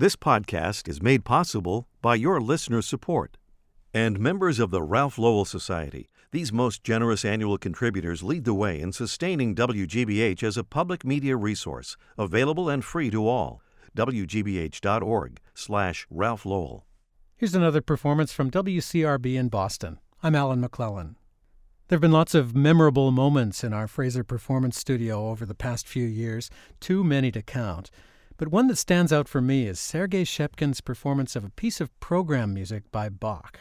This podcast is made possible by your listener support. And members of the Ralph Lowell Society, these most generous annual contributors lead the way in sustaining WGBH as a public media resource, available and free to all. WGBH.org slash Ralph Lowell. Here's another performance from WCRB in Boston. I'm Alan McLellan. There have been lots of memorable moments in our Fraser Performance Studio over the past few years, too many to count. But one that stands out for me is Sergey Schepkin's performance of a piece of program music by Bach.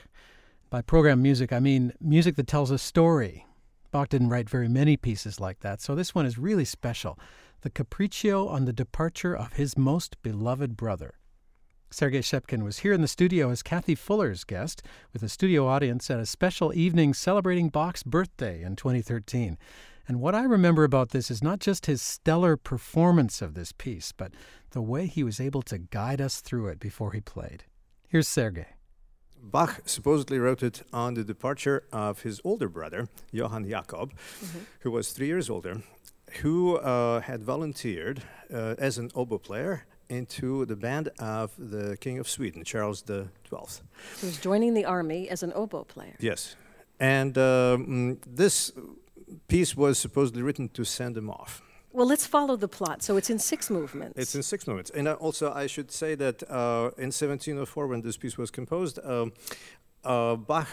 By program music, I mean music that tells a story. Bach didn't write very many pieces like that, so this one is really special the Capriccio on the departure of his most beloved brother. Sergey Schepkin was here in the studio as Kathy Fuller's guest with a studio audience at a special evening celebrating Bach's birthday in 2013. And what I remember about this is not just his stellar performance of this piece, but the way he was able to guide us through it before he played. Here's Sergey. Bach supposedly wrote it on the departure of his older brother, Johann Jakob, mm-hmm. who was three years older, who uh, had volunteered uh, as an oboe player into the band of the King of Sweden, Charles XII. He was joining the army as an oboe player. Yes. And um, this piece was supposedly written to send him off. Well, let's follow the plot. So it's in six movements. It's in six movements. And uh, also, I should say that uh, in 1704, when this piece was composed, um, uh, Bach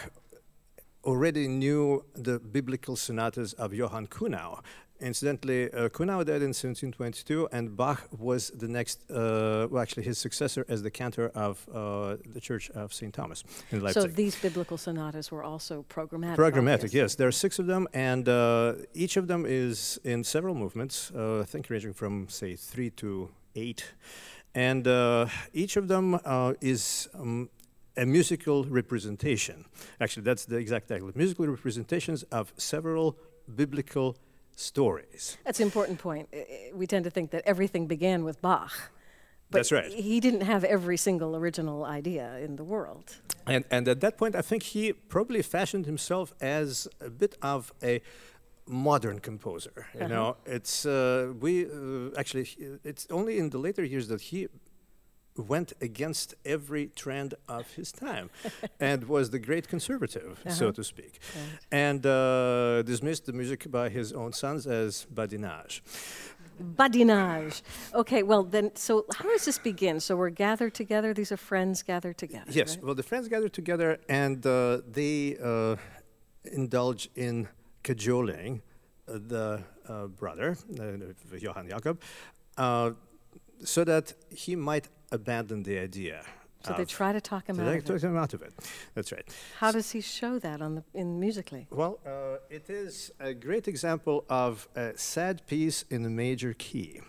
already knew the biblical sonatas of Johann Kuhnau, Incidentally, uh, Kuhnau died in 1722, and Bach was the next, uh, well, actually, his successor as the cantor of uh, the Church of St. Thomas in Leipzig. So these biblical sonatas were also programmatic. Programmatic, obviously. yes. There are six of them, and uh, each of them is in several movements, uh, I think ranging from, say, three to eight. And uh, each of them is um, a musical representation. Actually, that's the exact title musical representations of several biblical stories. That's an important point. We tend to think that everything began with Bach. But That's right. He didn't have every single original idea in the world. And, and at that point, I think he probably fashioned himself as a bit of a modern composer. You uh-huh. know, it's uh, we uh, actually it's only in the later years that he went against every trend of his time and was the great conservative, uh-huh. so to speak, right. and uh, dismissed the music by his own sons as badinage. Badinage. Okay, well then, so how does this begin? So we're gathered together. These are friends gathered together. Yes. Right? Well, the friends gathered together, and uh, they uh, indulge in cajoling uh, the uh, brother, uh, Johann Jakob, so that he might abandon the idea. So they try to talk him so out. They of talk him out of it. That's right. How does he show that on the in musically? Well, uh, it is a great example of a sad piece in a major key.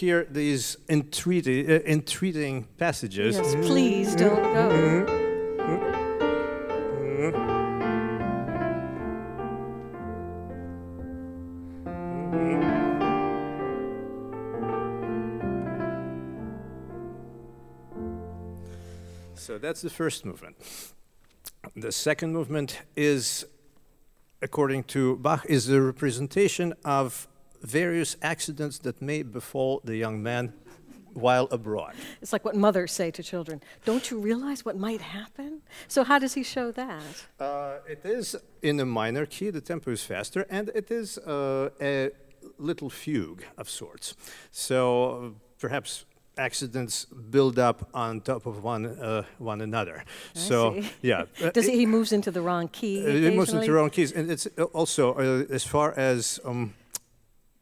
Hear these entreating, uh, entreating passages. Yes, please don't go. So that's the first movement. The second movement is, according to Bach, is the representation of various accidents that may befall the young man while abroad. It's like what mothers say to children Don't you realize what might happen? So, how does he show that? Uh, it is in a minor key, the tempo is faster, and it is uh, a little fugue of sorts. So, perhaps accidents build up on top of one uh, one another. I so see. yeah, does he, he moves into the wrong key? Uh, he moves into the wrong keys, and it's also uh, as far as um,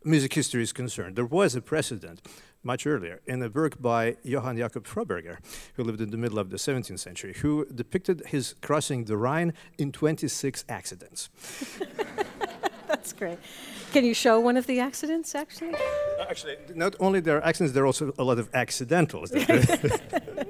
music history is concerned. There was a precedent much earlier in a work by Johann Jakob Froberger, who lived in the middle of the 17th century, who depicted his crossing the Rhine in 26 accidents. That's great. Can you show one of the accidents, actually? Actually, not only there are accidents, there are also a lot of accidentals.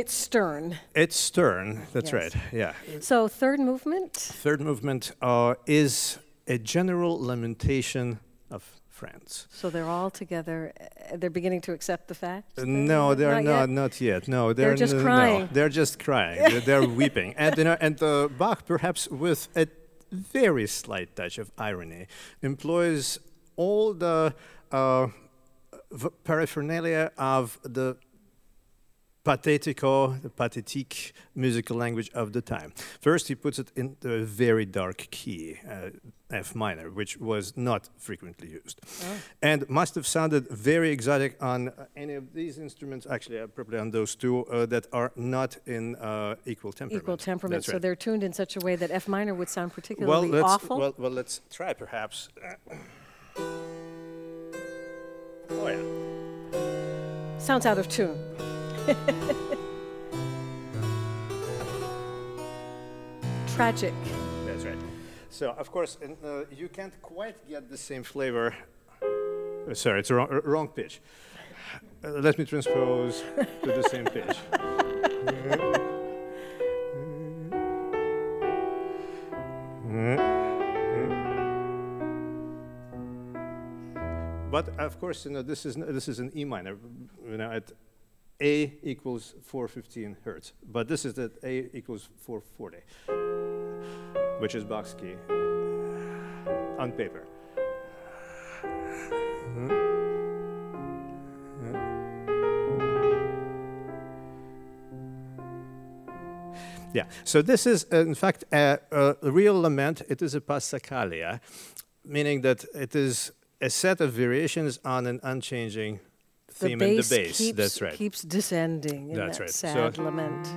it's stern. It's stern. That's Yes. right. Yeah. So third movement. Third movement uh, is a general lamentation of friends. So they're all together. uh, They're beginning to accept the fact. Uh, No, they're not not. yet? Not yet. No, They're they're, just n- crying. No, they're just crying. they're, they're weeping, and you know, and uh, Bach, perhaps with a very slight touch of irony, employs all the uh, v- paraphernalia of the pathetico, the pathétique musical language of the time. First, he puts it in the very dark key, uh, F minor, which was not frequently used, and must have sounded very exotic on uh, any of these instruments. Actually, uh, probably on those two uh, that are not in uh, equal temperament. Equal temperament. That's So they're tuned in such a way that F minor would sound well, particularly let's awful. well, well, let's try perhaps. oh yeah. Sounds out of tune. Tragic. That's right. So, of course, and, uh, you can't quite get the same flavor. Uh, sorry, it's a wrong, uh, wrong pitch. Uh, let me transpose to the same pitch. But of course, you know, this is this is an E minor, you know, at A equals 415 hertz. But this is at A equals 440 which is Bach's key, on paper. Yeah, so this is uh, in fact a, a real lament. It is a passacaglia, meaning that it is a set of variations on an unchanging The theme bass in the bass. keeps, That's right. keeps descending in That's that right. So- sad lament.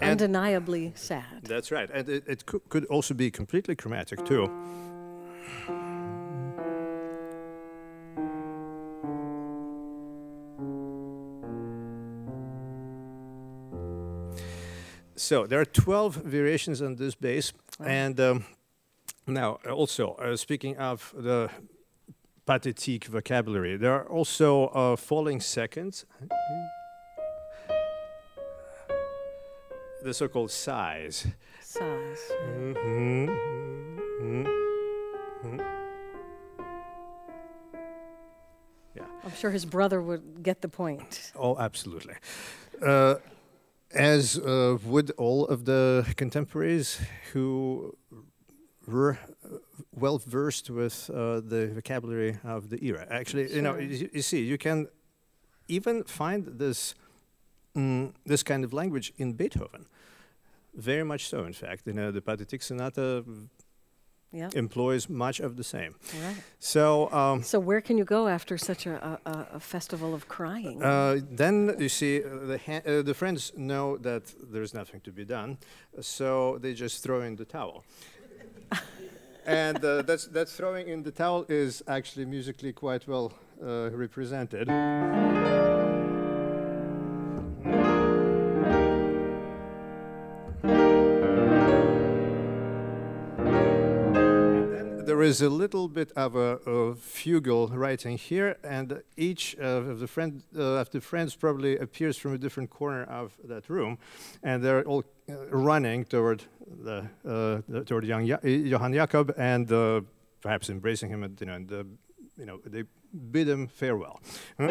Undeniably sad. That's right, and it, it could also be completely chromatic too. So there are 12 variations on this bass, and um, now uh, also uh, speaking of the pathétique vocabulary, there are also uh, falling seconds. The so-called sighs. Sighs. Yeah. I'm sure his brother would get the point. Oh, absolutely. Uh, as uh, would all of the contemporaries who were uh, well versed with uh, the vocabulary of the era. Actually, you know, you, you see, you can even find this mm, this kind of language in Beethoven. Very much so, in fact. You know, the Pathetic Sonata Yeah. employs much of the same. Right. So. Um, So where can you go after such a, a, a- festival of crying? Uh, then you see, uh, the, ha- uh, the friends know that there's nothing to be done, so they just throw in the towel. and uh, that's, that's throwing in the towel is actually musically quite well uh, represented. Is a little bit of a, a fugal writing here, and each of the friend uh, of the friends probably appears from a different corner of that room, and they're all uh, running toward the, uh, toward young ja- uh, Johann Jakob and uh, perhaps embracing him, and you know, and, uh, you know, they bid him farewell. So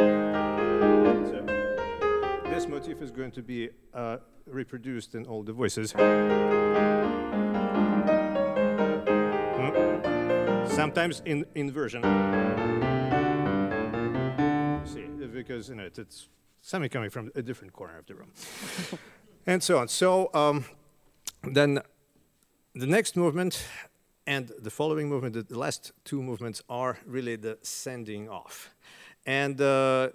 this motif is going to be reproduced in all the voices. Sometimes in inversion. See, because you know, it, it's something coming from a different corner of the room, and so on. So um, then, the next movement and the following movement, the, the last two movements are really the sending off, and. Uh,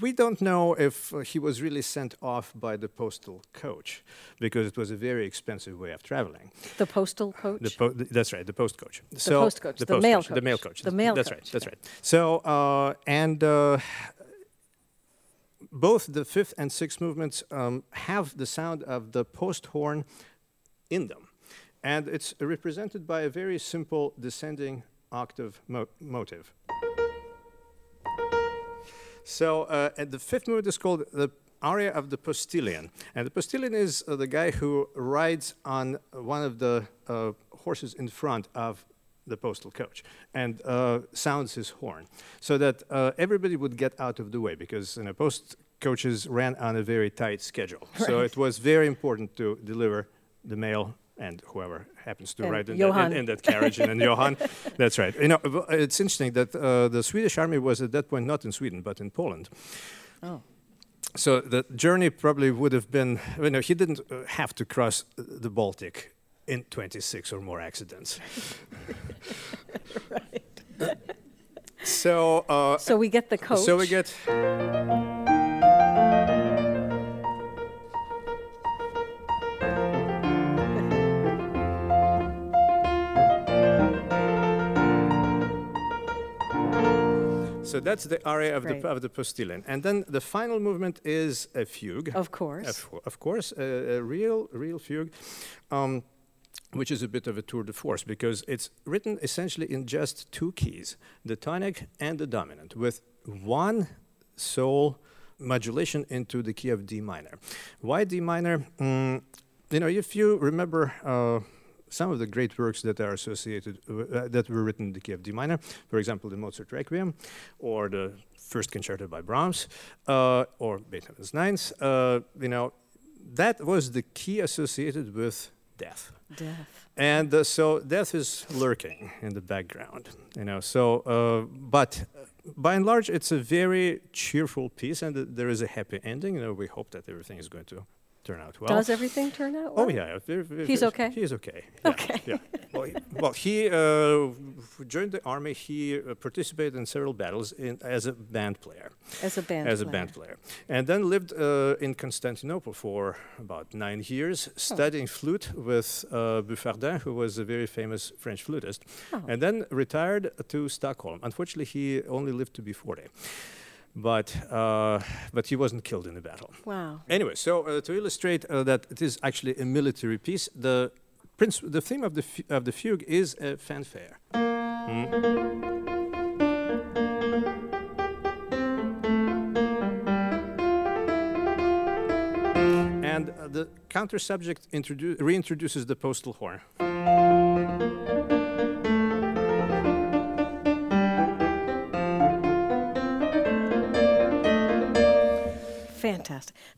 we don't know if uh, he was really sent off by the postal coach because it was a very expensive way of traveling. the postal coach? The po- th- that's right, the post coach. The post coach, the mail The mail coach, coach. the mail That's coach, right. That's right. So uh, and uh, both the fifth and sixth movements um, have the sound of the post horn in them. And it's represented by a very simple descending octave mo- motive. So, uh, the fifth movement is called the aria of the postilion. And the postilion is uh, the guy who rides on one of the uh, horses in front of the postal coach and uh, sounds his horn so that uh, everybody would get out of the way because you know, post coaches ran on a very tight schedule. So it was very important to deliver the mail and whoever happens to And ride in, that, in, in that carriage and then Johann. That's right. You know, it's interesting that uh, the Swedish army was at that point not in Sweden but in Poland. Oh. So the journey probably would have been, you know, he didn't uh, have to cross the Baltic in 26 or more accidents. Right. so, uh, So we get the coach. so we get. So that's the aria of Great. the, of the postilion. And then the final movement is a fugue. Of course. Of, of course, a, a real, real fugue, um, which is a bit of a tour de force because it's written essentially in just two keys, the tonic and the dominant, with one sole modulation into the key of D minor. Why D minor? Mm, you know, if you remember. Uh, some of the great works that are associated uh, that were written in the key of D minor, for example, the Mozart Requiem, or the First Concerto by Brahms, uh, or Beethoven's Ninth. Uh, you know, that was the key associated with death. Death. And uh, so death is lurking in the background, you know. So, uh, but uh, by and large, it's a very cheerful piece, and there is a happy ending. You know, we hope that everything is going to turn out well. Does everything turn out well? Oh yeah, He's okay? He is okay. yeah, Okay. Yeah. Well, he, well, he uh, the army. He uh, participated in several battles in, as a band player. As a band as player. a band player, and then lived uh, in Constantinople for about nine years, studying flute with uh, Buffardin, who was a very famous French flutist, Oh. and then retired to Stockholm. Unfortunately, he only lived to be 40, but uh, but he wasn't killed in the battle. Wow. Anyway, so uh, to illustrate uh, that it is actually a military piece, the prince, the theme of the fu- of the fugue is a fanfare. And uh, the counter subject introdu- reintroduces the postal horn.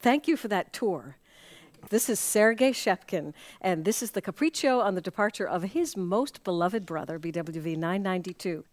Thank you for that tour. This is Sergey Schepkin, and this is the Capriccio on the departure of his most beloved brother, BWV 992.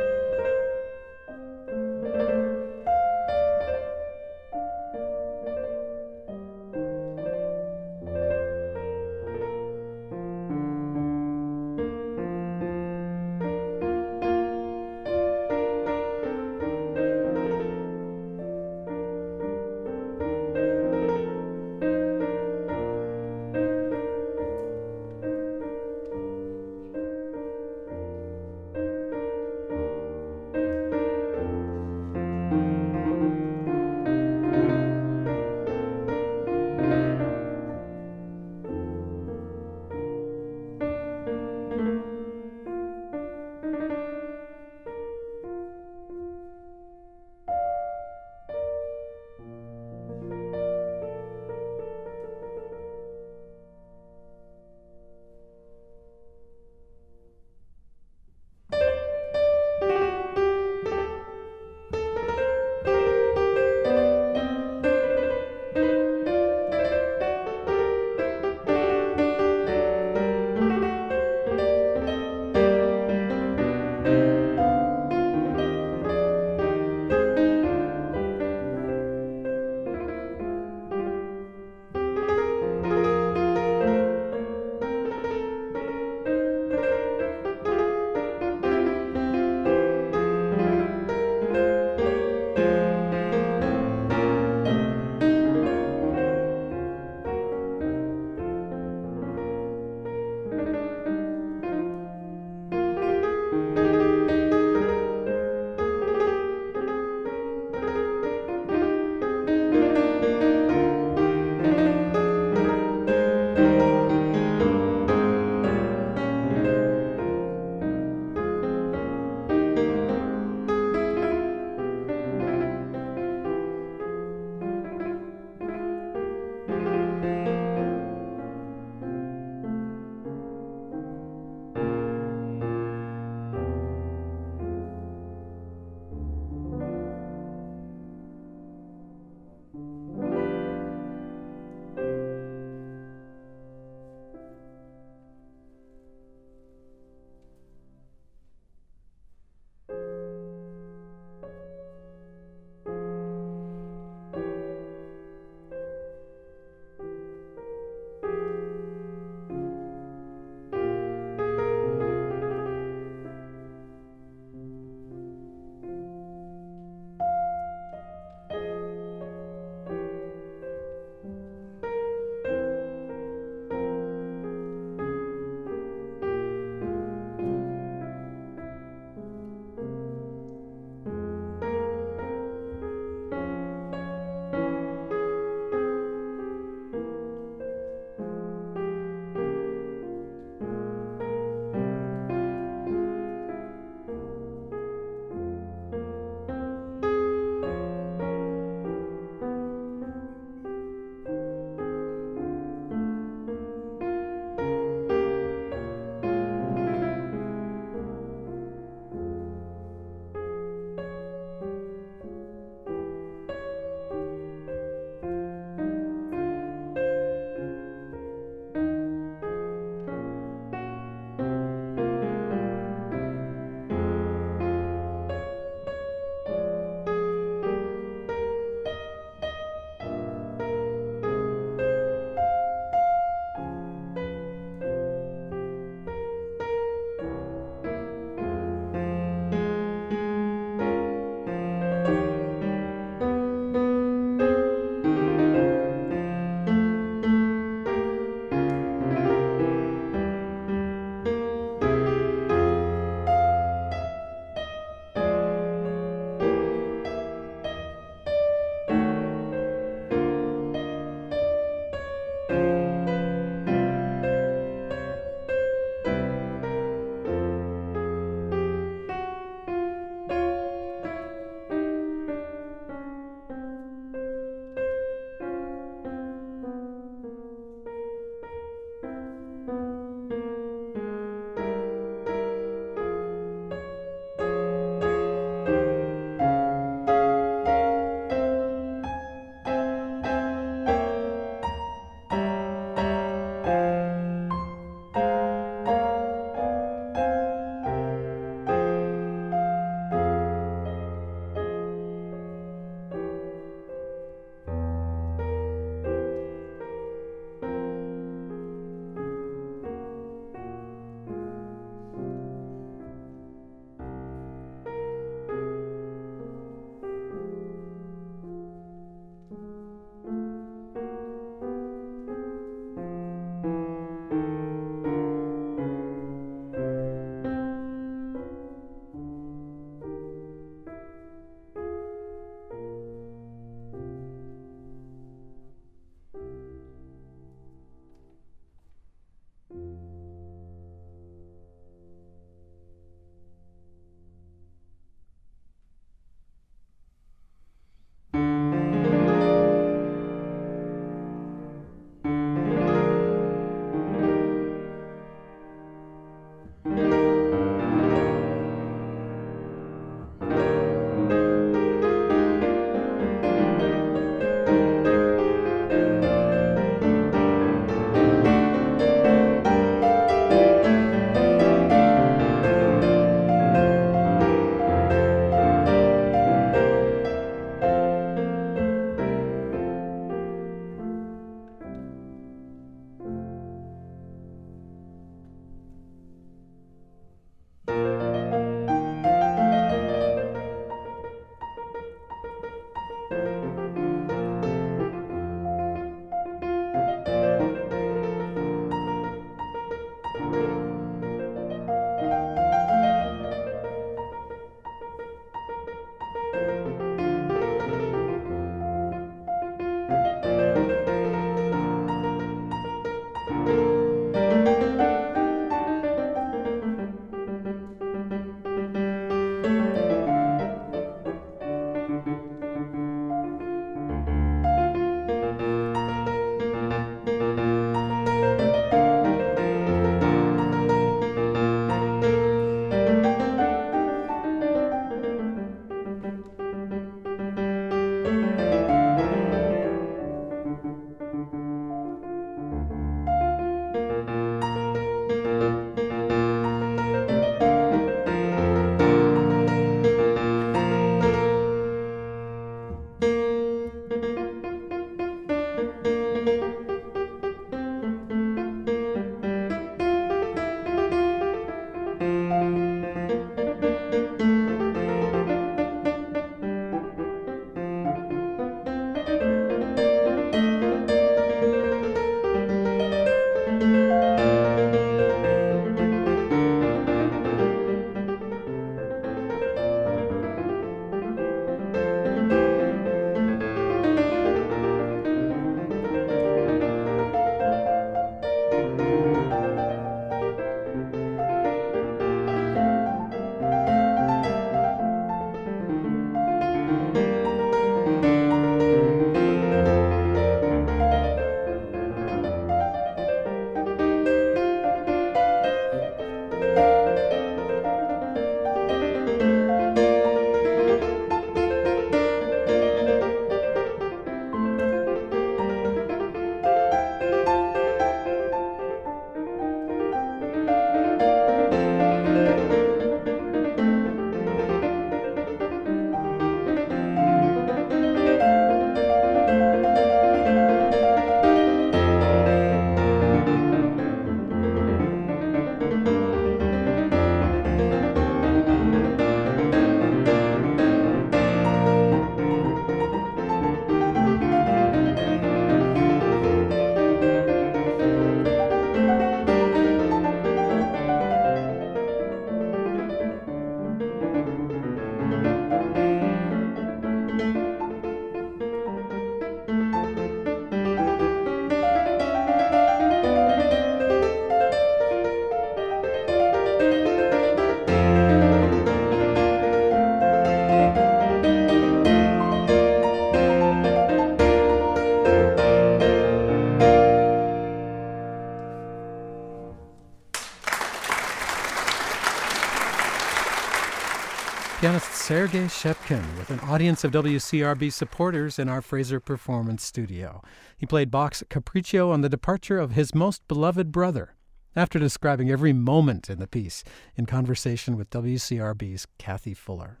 Schepkin with an audience of WCRB supporters in our Fraser Performance Studio. He played Bach's Capriccio on the departure of his most beloved brother, after describing every moment in the piece in conversation with WCRB's Kathy Fuller.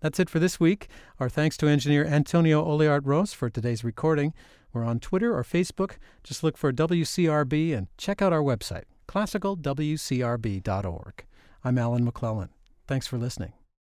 That's it for this week. Our thanks to engineer Antonio Oliart Rose for today's recording. We're on Twitter or Facebook. Just look for WCRB and check out our website, classicalwcrb.org. I'm Alan McLellan. Thanks for listening.